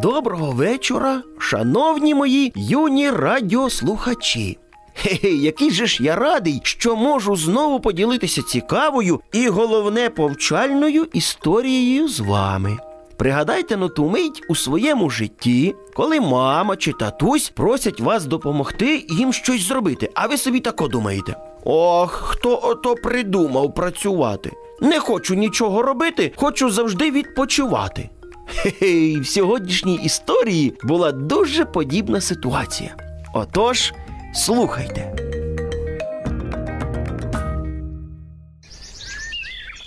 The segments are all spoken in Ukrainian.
Доброго вечора, шановні мої юні радіослухачі. Хе-хе, який же ж я радий, що можу знову поділитися цікавою і головне повчальною історією з вами. Пригадайте на ту мить у своєму житті, коли мама чи татусь просять вас допомогти їм щось зробити, а ви собі тако думаєте: ох, хто ото придумав працювати. Не хочу нічого робити, хочу завжди відпочивати. Хе-хе, в сьогоднішній історії була дуже подібна ситуація. Отож, слухайте.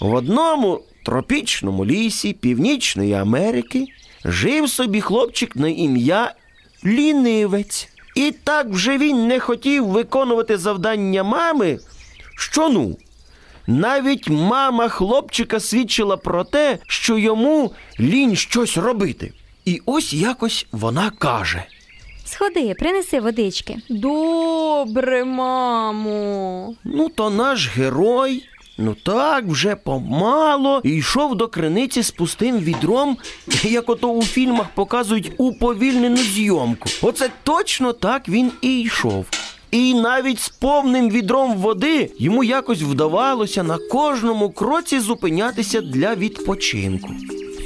В одному тропічному лісі Північної Америки жив собі хлопчик на ім'я Лінивець. І так вже він не хотів виконувати завдання мами, що ну. Навіть мама хлопчика свідчила про те, що йому лінь щось робити. І ось якось вона каже: Сходи, принеси водички. Добре, мамо. Ну, то наш герой, ну так, вже помало, йшов до криниці з пустим відром, як ото у фільмах показують уповільнену зйомку. Оце точно так він і йшов. І навіть з повним відром води йому якось вдавалося на кожному кроці зупинятися для відпочинку.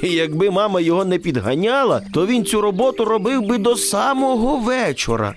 І якби мама його не підганяла, то він цю роботу робив би до самого вечора.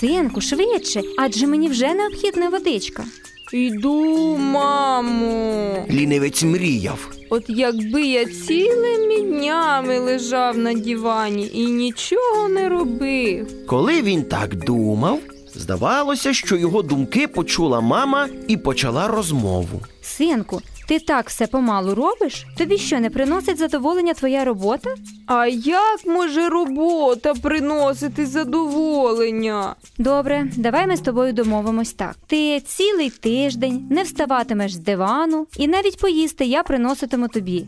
Синку, швидше, адже мені вже необхідна водичка. Йду, мамо. Лінивець мріяв. От якби я цілими днями лежав на дивані і нічого не робив. Коли він так думав, здавалося, що його думки почула мама і почала розмову. Синку, ти так все помалу робиш? Тобі що не приносить задоволення твоя робота? А як може робота приносити задоволення? Добре, давай ми з тобою домовимось так. Ти цілий тиждень не вставатимеш з дивану, і навіть поїсти я приноситиму тобі,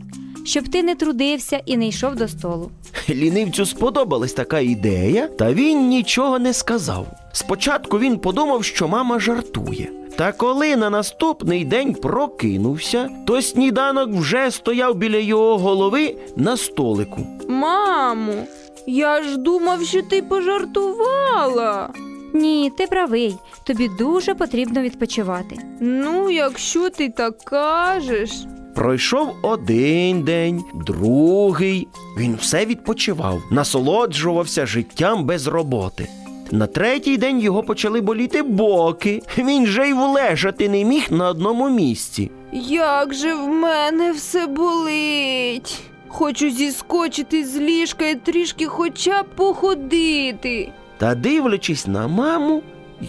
щоб ти не трудився і не йшов до столу. Лінивцю сподобалась така ідея, та він нічого не сказав. Спочатку він подумав, що мама жартує. Та коли на наступний день прокинувся, то сніданок вже стояв біля його голови на столику. Мамо, я ж думав, що ти пожартувала. Ні, ти правий, тобі дуже потрібно відпочивати. Ну, якщо ти так кажеш. Пройшов один день, другий. Він все відпочивав, насолоджувався життям без роботи. На третій день його почали боліти боки. Він же й влежати не міг на одному місці. Як же в мене все болить. Хочу зіскочити з ліжка і трішки хоча б походити. Та дивлячись на маму,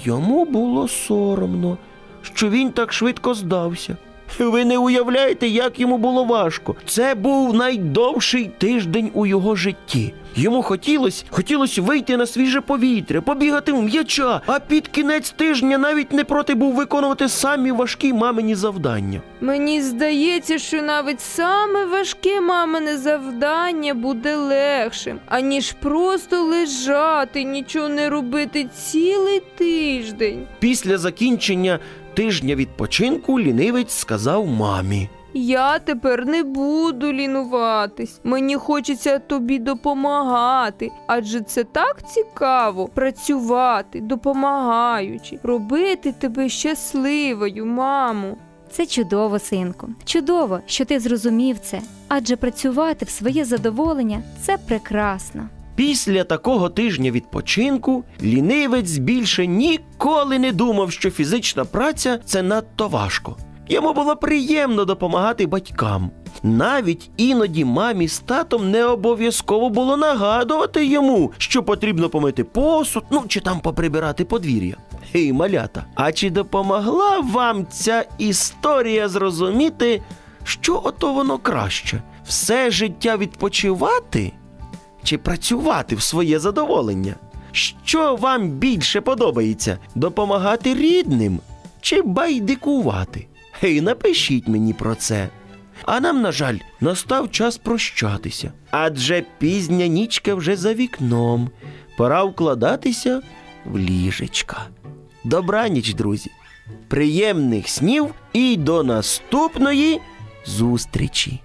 йому було соромно, що він так швидко здався. Ви не уявляєте, як йому було важко. Це був найдовший тиждень у його житті. Йому хотілося, хотілося вийти на свіже повітря, побігати в м'яча, а під кінець тижня навіть не проти був виконувати самі важкі мамині завдання. Мені здається, що навіть саме важке мамине завдання буде легшим, аніж просто лежати, нічого не робити цілий тиждень. Після закінчення тижня відпочинку лінивець сказав мамі. Я тепер не буду лінуватись. Мені хочеться тобі допомагати, адже це так цікаво працювати, допомагаючи, робити тебе щасливою, мамо. Це чудово, синку. Чудово, що ти зрозумів це, адже працювати в своє задоволення це прекрасно. Після такого тижня відпочинку лінивець більше ніколи не думав, що фізична праця це надто важко. Йому було приємно допомагати батькам. Навіть іноді мамі з татом не обов'язково було нагадувати йому, що потрібно помити посуд, ну чи там поприбирати подвір'я. Гей, малята, а чи допомогла вам ця історія зрозуміти, що ото воно краще? Все життя відпочивати? Чи працювати в своє задоволення? Що вам більше подобається допомагати рідним чи байдикувати? Гей, напишіть мені про це. А нам, на жаль, настав час прощатися, адже пізня нічка вже за вікном. Пора вкладатися в ліжечка. Добраніч, друзі! Приємних снів і до наступної зустрічі!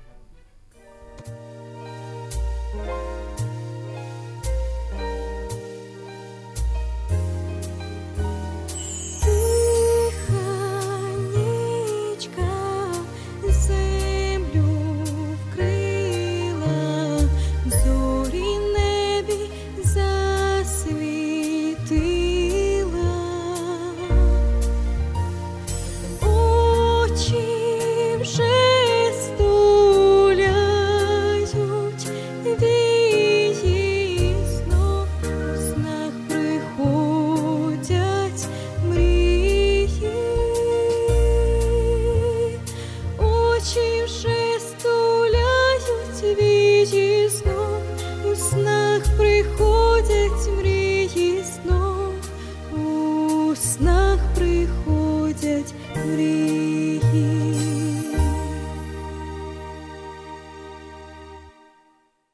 beauty.